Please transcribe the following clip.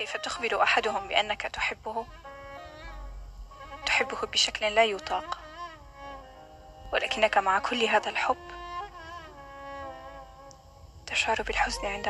كيف تخبر أحدهم بأنك تحبه؟ تحبه بشكل لا يطاق. ولكنك مع كل هذا الحب تشعر بالحزن عندما